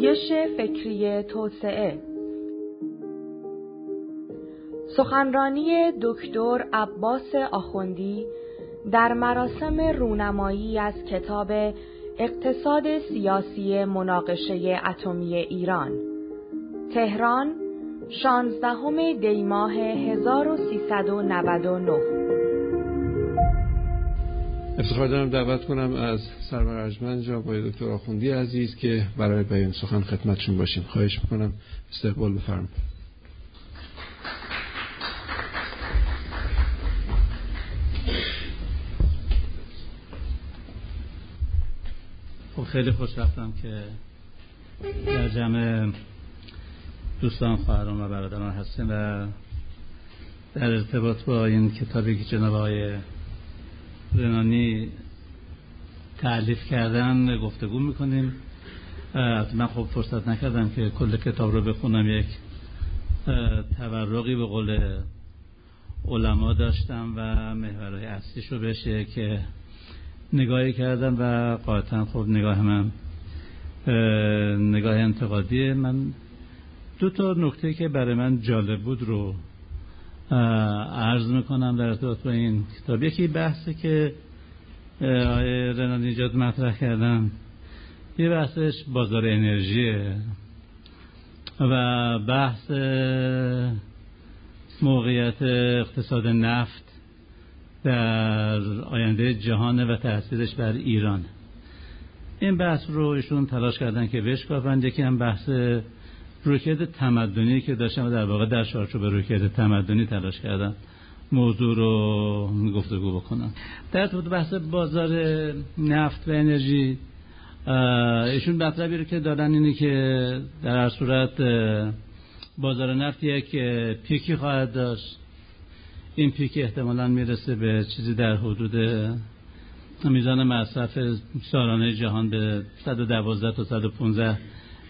پویش فکری توسعه. سخنرانی دکتر عباس آخوندی در مراسم رونمایی از کتاب اقتصاد سیاسی مناقشه اتمی ایران. تهران شانزدهم دیماه 1399 افتخار دارم دعوت کنم از سرور ارجمند جناب آقای دکتر آخوندی عزیز که برای بیان سخن خدمتشون باشیم. خواهش می‌کنم. استقبال بفرم خب خیلی خوشبختم که در جمع دوستان خواهران و برادران هستیم و در ارتباط با این کتابی که جناب آقای رنانی تعلیف کردن گفتگو می‌کنیم. من خب فرصت نکردم که کل کتاب رو بخونم. یک تورقی به قول علما داشتم و محورهای اصلیش رو بشه که نگاهی کردم و قاعدتا خب نگاه من نگاه انتقادی من. دو تا نکته که برای من جالب بود رو عرض می‌کنم در ارتباط با این کتاب. یکی بحثی که آقای رنان ایجاد مطرح کردن یه بحثش بازار انرژیه و بحث موقعیت اقتصاد نفت در آینده جهان و تاثیرش بر ایران. این بحث رو ایشون تلاش کردن که بشکافند یکی هم بحث روکرد تمدنی که داشتم در واقع در چارچوب روکرد تمدنی تلاش کردم. موضوع رو گفتگو بکنم. در طور بحث بازار نفت و انرژی ایشون مطلبی رو که دارن اینه که در هر صورت بازار نفت یک پیکی خواهد داشت. این پیک احتمالا می‌رسه به چیزی در حدود میزان مصرف سالانه جهان به 112 تا 115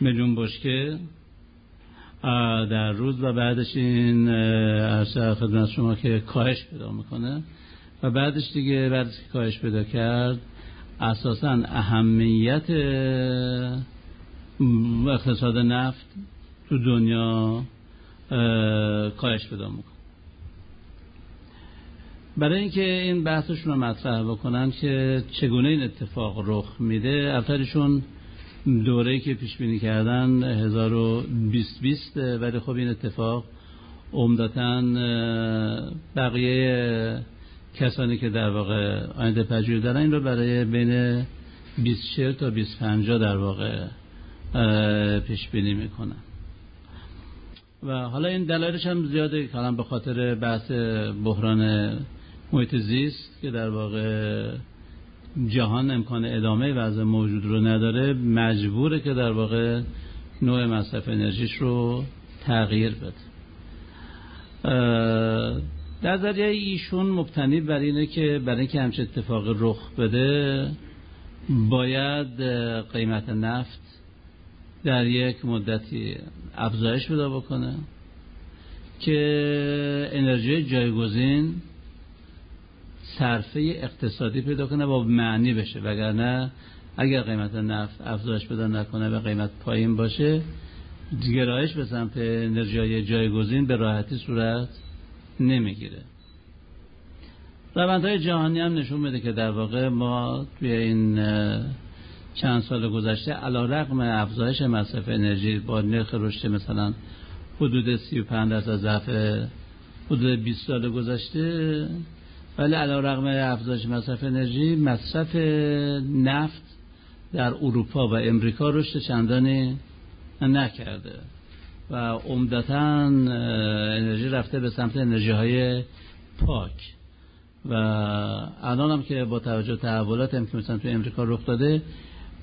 میلیون بشکه. در روز و بعدش این عرصه خدمت شما که کاهش پیدا می‌کنه. و بعدش دیگه بعدش که کاهش پیدا کرد اساسا اهمیت اقتصاد نفت تو دنیا کاهش پیدا می‌کنه. برای اینکه این بحثشون رو مطرح بکنن که چگونه این اتفاق رخ میده اولشون دوره که پیش بینی کردن 1020 ولی خب این اتفاق عمدتا بقیه کسانی که در واقع آینده پجوری دارن این رو برای بین 24 تا 25 در واقع پیش بینی می‌کنن. و حالا این دلایلش هم زیاده کلام به خاطر بحث بحران محیط زیست که در واقع جهان امکان ادامه وضع موجود رو نداره مجبوره که در واقع نوع مصرف انرژیش رو تغییر بده. در ذریعه ایشون مبتنی بر اینه که برای اینکه همچه اتفاق رخ بده باید قیمت نفت در یک مدتی افزایش پیدا بکنه که انرژی جایگزین صرفه اقتصادی پیدا کنه با معنی بشه. وگرنه اگر قیمت نفت افزایش پیدا نکنه و قیمت پایین باشه گرایش به سمت انرژی جایگزین به راحتی صورت نمی‌گیره. روندهای جهانی هم نشون میده که در واقع ما توی این چند سال گذشته علا رقم افزایش مصرف انرژی با نرخ رشد مثلا حدود 35 درصد ضعف حدود 20 سال گذشته ولی علا رقم افزایش مصرف انرژی مصرف نفت در اروپا و امریکا رشد چندانی نکرده و عمدتا انرژی رفته به سمت انرژی های پاک. و الان هم که با توجه تحولات هم که مثلا تو امریکا رخ داده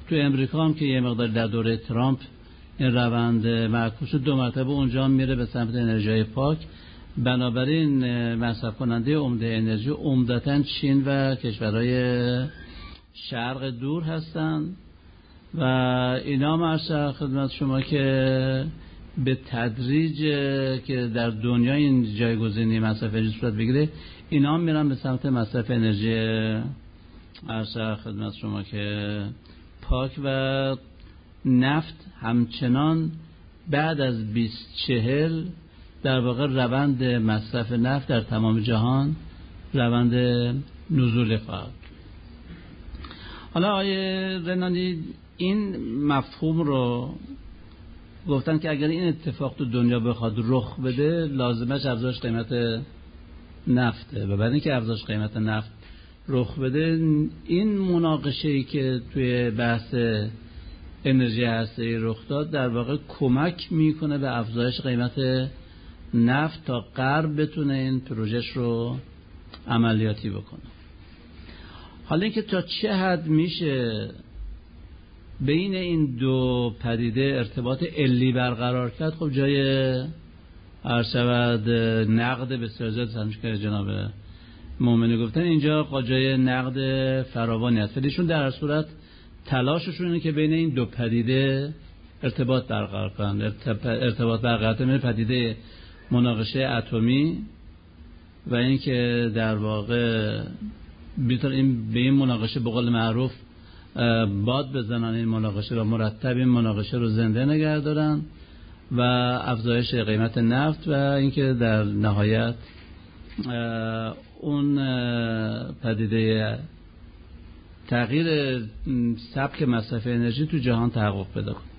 تو امریکا هم که یه مقدار در دوره ترامپ این روند معکوس دو مرتبه اونجا میره به سمت انرژی پاک. بنابراین مصرف کننده عمده انرژی عمدتا چین و کشورهای شرق دور هستند و اینا مرسا خدمت شما که به تدریج که در دنیا این جایگزینی مصرف انرژی صورت بگیره اینا هم میرن به سمت مصرف انرژی. ارسا خدمت شما که پاک و نفت همچنان بعد از 2040 در واقع روند مصرف نفت در تمام جهان روند نزول خواهد حالا آیه رنانی این مفهوم رو گفتن که اگر این اتفاق تو دنیا بخواد رخ بده لازمش افزایش قیمت نفته. و بعد اینکه افزایش قیمت نفت رخ بده این مناقشه ای که توی بحث انرژی هسته رخ داد در واقع کمک می‌کنه به افزایش قیمت نفت تا غرب بتونه این پروژش رو عملیاتی بکنه. حالا اینکه تا چه حد میشه بین این دو پدیده ارتباط علی برقرار کرد خب جای شود نقد بسیار زیاد که جناب مومنی گفتن. اینجا جای نقد فراوانی هست ولیشون در صورت تلاششون اینه که بین این دو پدیده ارتباط برقرار کنند. ارتباط برقرار پدیده مناقشه اتمی و اینکه در واقع این به این مناقشه به قول معروف باد بزنن این مناقشه و مرتب این مناقشه رو زنده نگه دارن و افزایش قیمت نفت و اینکه در نهایت اون پدیده تغییر سبک مصرف انرژی تو جهان تحقق پیدا کنه.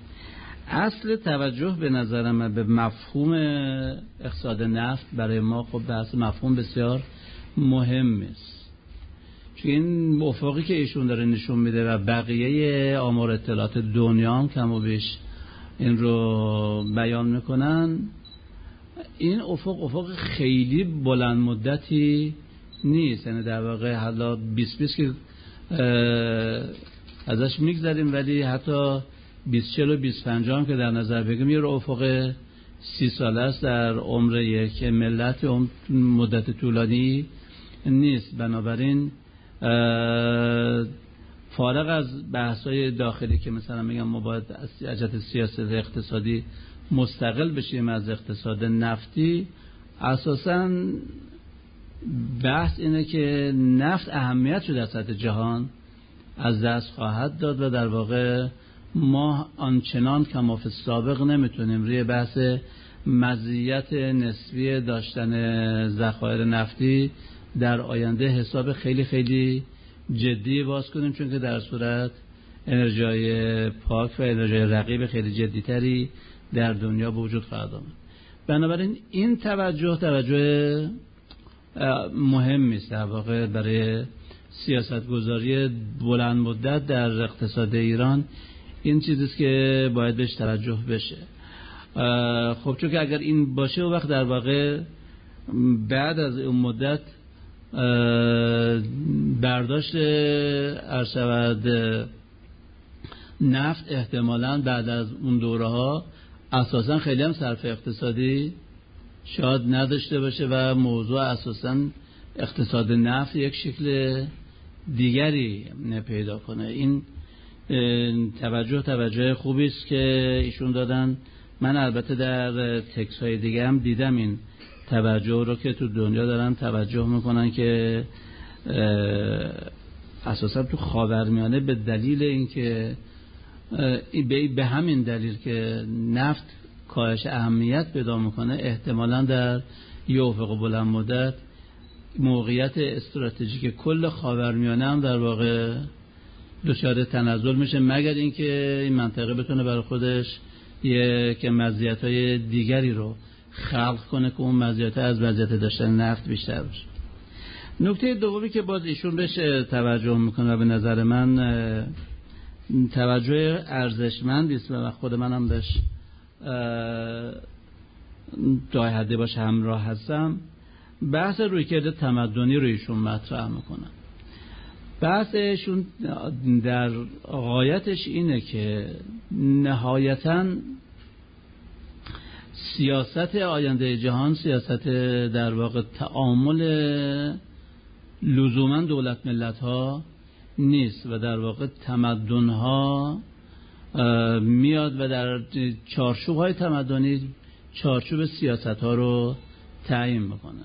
اصل توجه به نظر من به مفهوم اقتصاد نفت برای ما خب بحث مفهوم بسیار مهم است چون این افقی که ایشون داره نشون میده و بقیه آمار اطلاعات دنیا هم کم و بیش این رو بیان می‌کنن این افق افق خیلی بلند مدتی نیست. یعنی در واقع حالا 20 20 که ازش میگذریم ولی حتی 24 و 25 هم که در نظر بگیم یه افق سی ساله است در عمر یک ملت مدت طولانی نیست. بنابراین فارغ از بحث های داخلی که مثلا میگم ما باید از سیاست اقتصادی مستقل بشیم از اقتصاد نفتی اساسا بحث اینه که نفت اهمیت شده در سطح جهان از دست خواهد داد و در واقع ما آنچنان کماف سابق نمی‌تونیم روی بحث مزیت نسبی داشتن ذخایر نفتی در آینده حساب خیلی خیلی جدی باز کنیم چون که در صورت انرژی پاک و انرژی رقیب خیلی جدیتری در دنیا به وجود خواهد آمد. بنابراین این توجه توجه مهم است در واقع برای سیاست گذاری بلند مدت در اقتصاد ایران. این چیزیست که باید بهش توجه بشه. خب چون که اگر این باشه و وقت در واقع بعد از اون مدت برداشت ارشود نفت احتمالا بعد از اون دوره ها اساسا خیلی هم صرف اقتصادی شاید نداشته باشه و موضوع اساسا اقتصاد نفت یک شکل دیگری پیدا کنه. این توجه توجه خوبی است که ایشون دادن. من البته در تکس های دیگه هم دیدم این توجه رو که تو دنیا دارن توجه می‌کنن که اساسا تو خاورمیانه به دلیل اینکه به همین دلیل که نفت کاهش اهمیت پیدا می‌کنه احتمالا در یه افق بلند مدت موقعیت استراتژیک کل خاورمیانه هم در واقع دچار تنزل میشه مگر اینکه این منطقه بتونه برای خودش یک مزیت های دیگری رو خلق کنه که اون مزیت از مزیت داشتن نفت بیشتر باشه. نکته دومی که باز ایشون بهش توجه می‌کنه و به نظر من توجه ارزشمند است و خود منم بهش دای حده باش همراه هستم. بحث روی کرده تمدنی رو ایشون مطرح می‌کنن بحثشون در غایتش اینه که نهایتا سیاست آینده جهان سیاست در واقع تعامل لزوما دولت ملت ها نیست و در واقع تمدن ها میاد و در چارچوب های تمدنی چارچوب سیاست ها رو تعیین می‌کنه.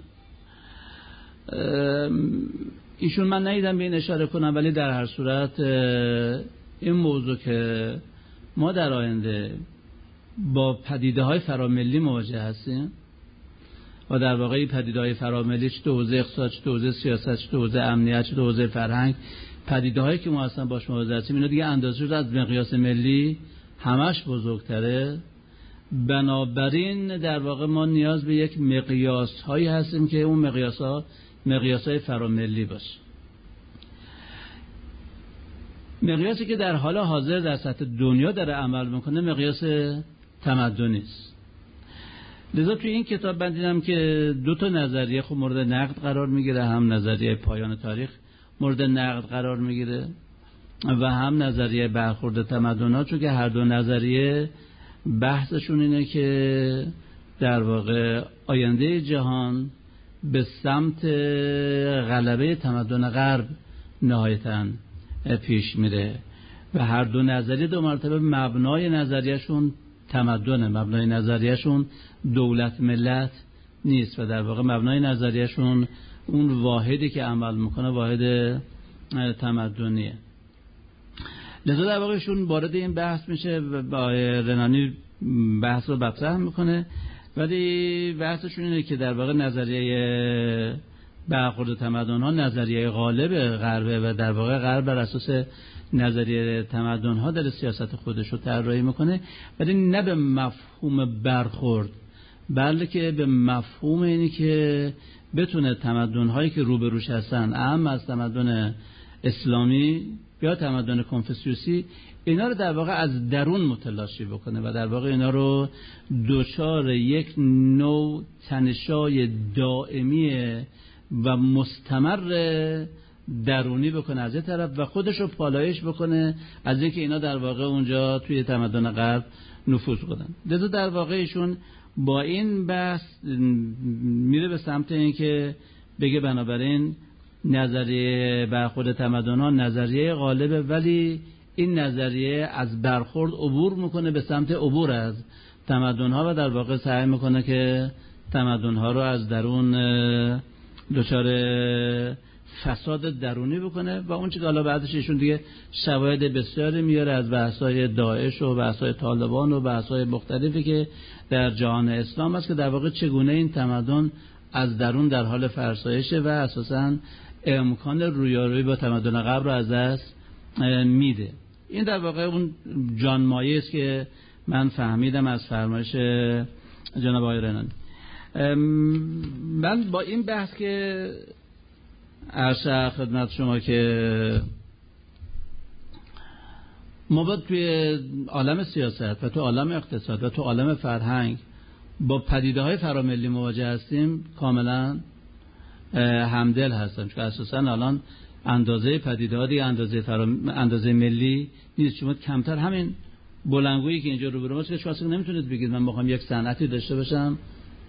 ایشون من نیدم به این اشاره کنم ولی در هر صورت این موضوع که ما در آینده با پدیده های فراملی مواجه هستیم و در واقع پدیده های فراملی چه حوزه اقتصاد چه حوزه سیاست چه حوزه امنیت چه حوزه فرهنگ پدیده هایی که ما اصلا باش مواجه هستیم اینا دیگه اندازه از مقیاس ملی همش بزرگتره. بنابراین در واقع ما نیاز به یک مقیاس هایی هستیم که اون مقیاس ها مقیاس های فراملی باشه. مقیاسی که در حال حاضر در سطح دنیا داره عمل می‌کنه مقیاس تمدنی است لذا توی این کتاب بندیدم که دو تا نظریه خب مورد نقد قرار می‌گیره هم نظریه پایان تاریخ مورد نقد قرار می‌گیره و هم نظریه برخورد تمدن ها چون که هر دو نظریه بحثشون اینه که در واقع آینده جهان به سمت غلبه تمدن غرب نهایتا پیش میره و هر دو نظریه دو مرتبه مبنای نظریهشون تمدن مبنای نظریهشون دولت ملت نیست و در واقع مبنای نظریهشون اون واحدی که عمل می‌کنه واحد تمدنیه. لذا در واقعشون وارد این بحث میشه و رنانی بحث رو مطرح می‌کنه. ولی بحثشون اینه که در واقع نظریه برخورد تمدن ها نظریه غالب غربه و در واقع غرب بر اساس نظریه تمدن ها در سیاست خودش رو طراحی می‌کنه ولی نه به مفهوم برخورد بلکه به مفهوم اینی که بتونه تمدن هایی که روبروش هستن اهم از تمدن اسلامی یا تمدن کنفسیوسی اینا رو در واقع از درون متلاشی بکنه و در واقع اینا رو دچار یک نوع تنشای دائمی و مستمر درونی بکنه از یه طرف و خودش رو پالایش بکنه از اینکه اینا در واقع اونجا توی تمدن غرب نفوذ کنن. لذا در واقع ایشون با این بحث میره به سمت اینکه بگه بنابراین نظریه برخورد تمدن ها نظریه غالبه ولی این نظریه از برخورد عبور می‌کنه به سمت عبور از تمدن ها و در واقع سعی می‌کنه که تمدن ها رو از درون دچار فساد درونی بکنه و اون که حالا بعدش ایشون دیگه شواهد بسیاری میاره از بحثای داعش و بحثای طالبان و بحثای مختلفی که در جهان اسلام است که در واقع چگونه این تمدن از درون در حال فرسایشه و اساسا امکان رویارویی با تمدن قبل رو از دست میده. این در واقع اون جان است که من فهمیدم از فرمایش جناب آقای رنانی من با این بحث که عرض خدمت شما که ما باید توی عالم سیاست و تو عالم اقتصاد و تو عالم فرهنگ با پدیده های فراملی مواجه هستیم کاملا همدل هستم چون اساسا الان اندازه دیگه اندازه, فرام... اندازه ملی نیست. شما کمتر همین بلنگویی که اینجا رو برو که شما نمی‌تونید بگید من بخوام یک صنعتی داشته باشم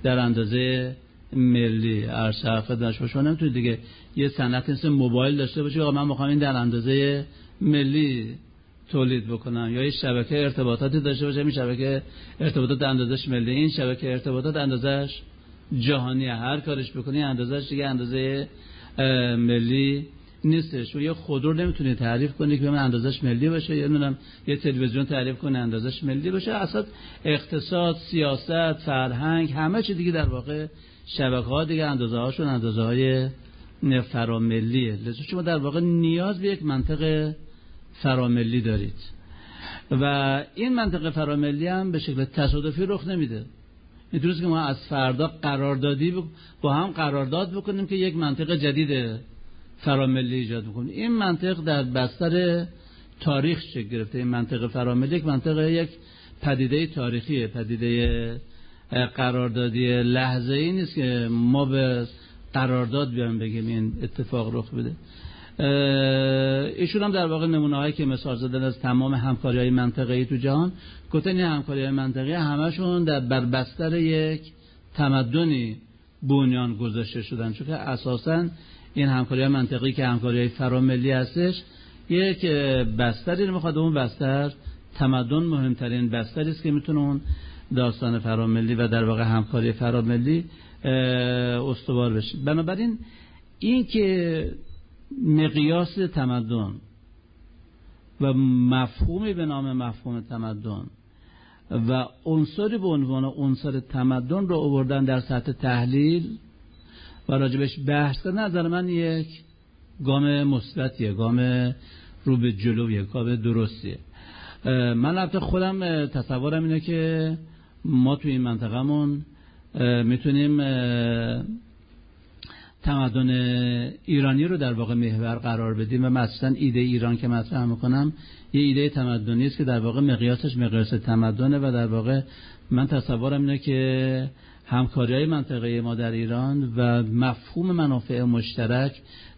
در اندازه ملی. ارشد خدمت شما نمی‌تونید دیگه یه صنعت مثل موبایل داشته باشید آقا من می‌خوام این در اندازه ملی تولید بکنم. یا یه شبکه ارتباطاتی داشته باشم این شبکه ارتباطات اندازش ملی این شبکه ارتباطات اندازش جهانی هر کارش بکنی اندازش دیگه اندازه ملی نیستش. و یه خودرو نمی‌تونی تعریف کنی که من اندازش ملی باشه یا نمی‌دونم یه تلویزیون تعریف کنه اندازش ملی باشه. اصلا اقتصاد سیاست فرهنگ همه چی دیگه در واقع شبکه ها دیگه اندازه هاشون اندازه های فراملیه. لذا شما در واقع نیاز به یک منطق فراملی دارید. و این منطقه فراملی هم به شکل تصادفی رخ نمیده. می‌تونست که ما از فردا قراردادی با هم قرارداد بکنیم که یک منطقه جدید فراملی ایجاد بکنیم. این منطق در بستر تاریخ چه گرفته. این منطق فراملی یک منطق یک پدیده تاریخیه پدیده قراردادی لحظه ای نیست که ما به قرارداد بیایم بگیم این اتفاق رخ بده. ایشون هم در واقع نمونه هایی که مثال زدن از تمام همکاری های منطقه‌ای تو جهان این همکاری های منطقه‌ای همشون در بر بستر یک تمدنی بنیان گذاشته شدن. چون که اساسا این همکاری منطقی که همکاری فراملی هستش یک بستری رو می‌خواد اون بستر تمدن مهمترین بستری است که می‌تونه اون داستان فراملی و در واقع همکاری فراملی استوار بشه. بنابراین این که مقیاس تمدن و مفهومی به نام مفهوم تمدن و عنصری به عنوان عنصر تمدن رو آوردن در سطح تحلیل و راجبش بحث کردن. نظر من یک گام مثبتیه گام رو به جلویه گام درستیه. من البته خودم تصورم اینه که ما تو این منطقهمون می‌تونیم تمدن ایرانی رو در واقع محور قرار بدیم و مثلا ایده ایران که مطرح می‌کنم یه ایده تمدنی است که در واقع مقیاسش مقیاس تمدنه و در واقع من تصورم اینه که همکاری های منطقه ما در ایران و مفهوم منافع مشترک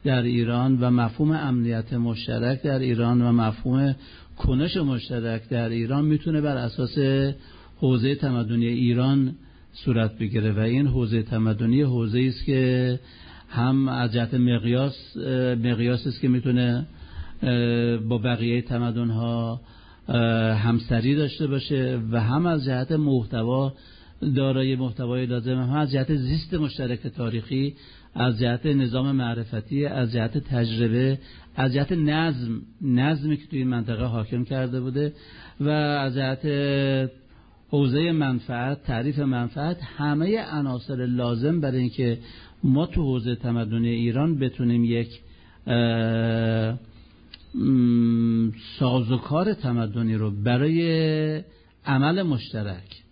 در ایران و مفهوم امنیت مشترک در ایران و مفهوم کنش مشترک در ایران می‌تونه بر اساس حوزه تمدنی ایران صورت بگیره و این حوزه تمدنی حوزه است که هم از جهت مقیاس مقیاس است که می‌تونه با بقیه تمدن ها همسری داشته باشه و هم از جهت محتوا دارای محتوای لازم هم از جهت زیست مشترک تاریخی از جهت نظام معرفتی از جهت تجربه از جهت نظم نظمی که توی این منطقه حاکم کرده بوده و از جهت حوزه منفعت تعریف منفعت همه عناصر لازم برای اینکه ما تو حوزه تمدنی ایران بتونیم یک سازوکار تمدنی رو برای عمل مشترک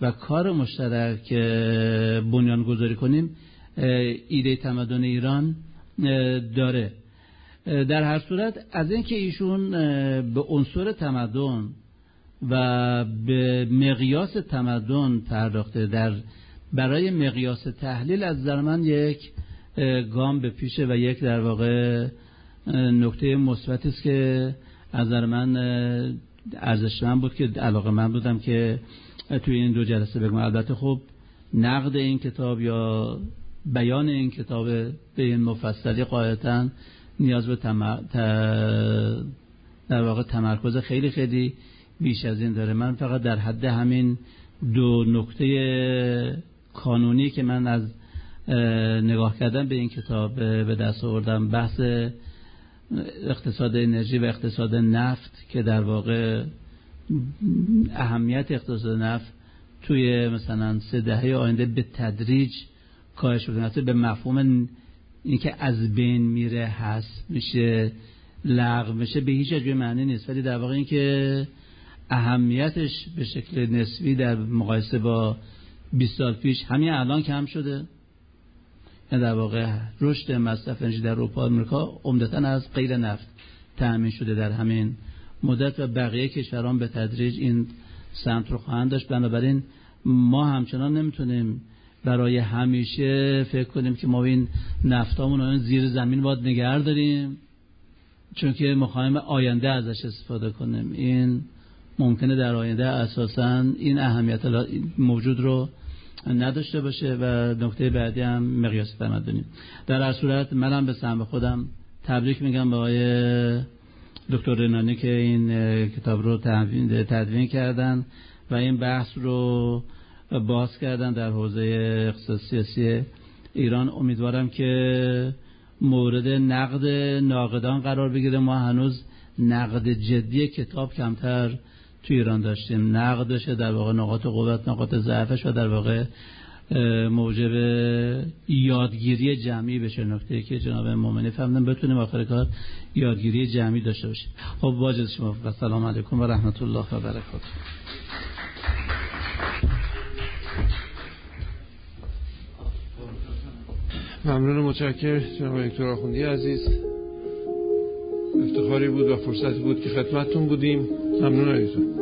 و کار مشترک بنیان گذاری کنیم ایده تمدن ایران داره. در هر صورت از اینکه ایشون به عنصر تمدن و به مقیاس تمدن پرداخته در برای مقیاس تحلیل از در من یک گام به پیشه و یک در واقع نکته مثبت است که از در من ارزشمند بود که علاقه من بودم که توی این دو جلسه بگم. البته خب نقد این کتاب یا بیان این کتاب به این مفصلی قایتا نیاز به در واقع تمرکز خیلی خیلی بیش از این داره. من فقط در حد همین دو نکته کانونی که من از نگاه کردم به این کتاب به دست آوردم بحث اقتصاد انرژی و اقتصاد نفت که در واقع اهمیت اقتصاد نفت توی مثلا سه دهه آینده به تدریج کاهش بکنه به مفهوم اینکه از بین میره هست میشه لغو میشه به هیچ جای معنی نیست. ولی در واقع اینکه اهمیتش به شکل نسبی در مقایسه با 20 سال پیش همین الان کم شده. یعنی در واقع رشد مصرف انرژی در اروپا آمریکا عمدتا از غیر نفت تأمین شده در همین مدت و بقیه کشوران به تدریج این سمت رو خواهند داشت. بنابراین ما همچنان نمی‌تونیم برای همیشه فکر کنیم که ما این نفتامون زیر زمین باید نگه داریم چون که مخواهیم آینده ازش استفاده کنیم. این ممکنه در آینده اساسا این اهمیت موجود رو نداشته باشه و نکته بعدی هم مقیاس تمدنی. در هر صورت منم به سهم خودم تبریک میگم به آقای دکتر رنانی که این کتاب رو تدوین کردن و این بحث رو باز کردن در حوزه اقتصاد سیاسی ایران. امیدوارم که مورد نقد ناقدان قرار بگیره. ما هنوز نقد جدی کتاب کمتر تو ایران داشتیم. نقدش در واقع نقاط قوت نقاط ضعفش و در واقع موجب یادگیری جمعی بشه نکته که جناب مومنی فهمیدن بتونیم آخر کار یادگیری جمعی داشته باشیم. خب واجد شما و سلام علیکم و رحمت الله و برکاته. ممنون متشکر جناب دکتر آخوندی عزیز. افتخاری بود و فرصتی بود که خدمتتون بودیم. ممنون عزیزم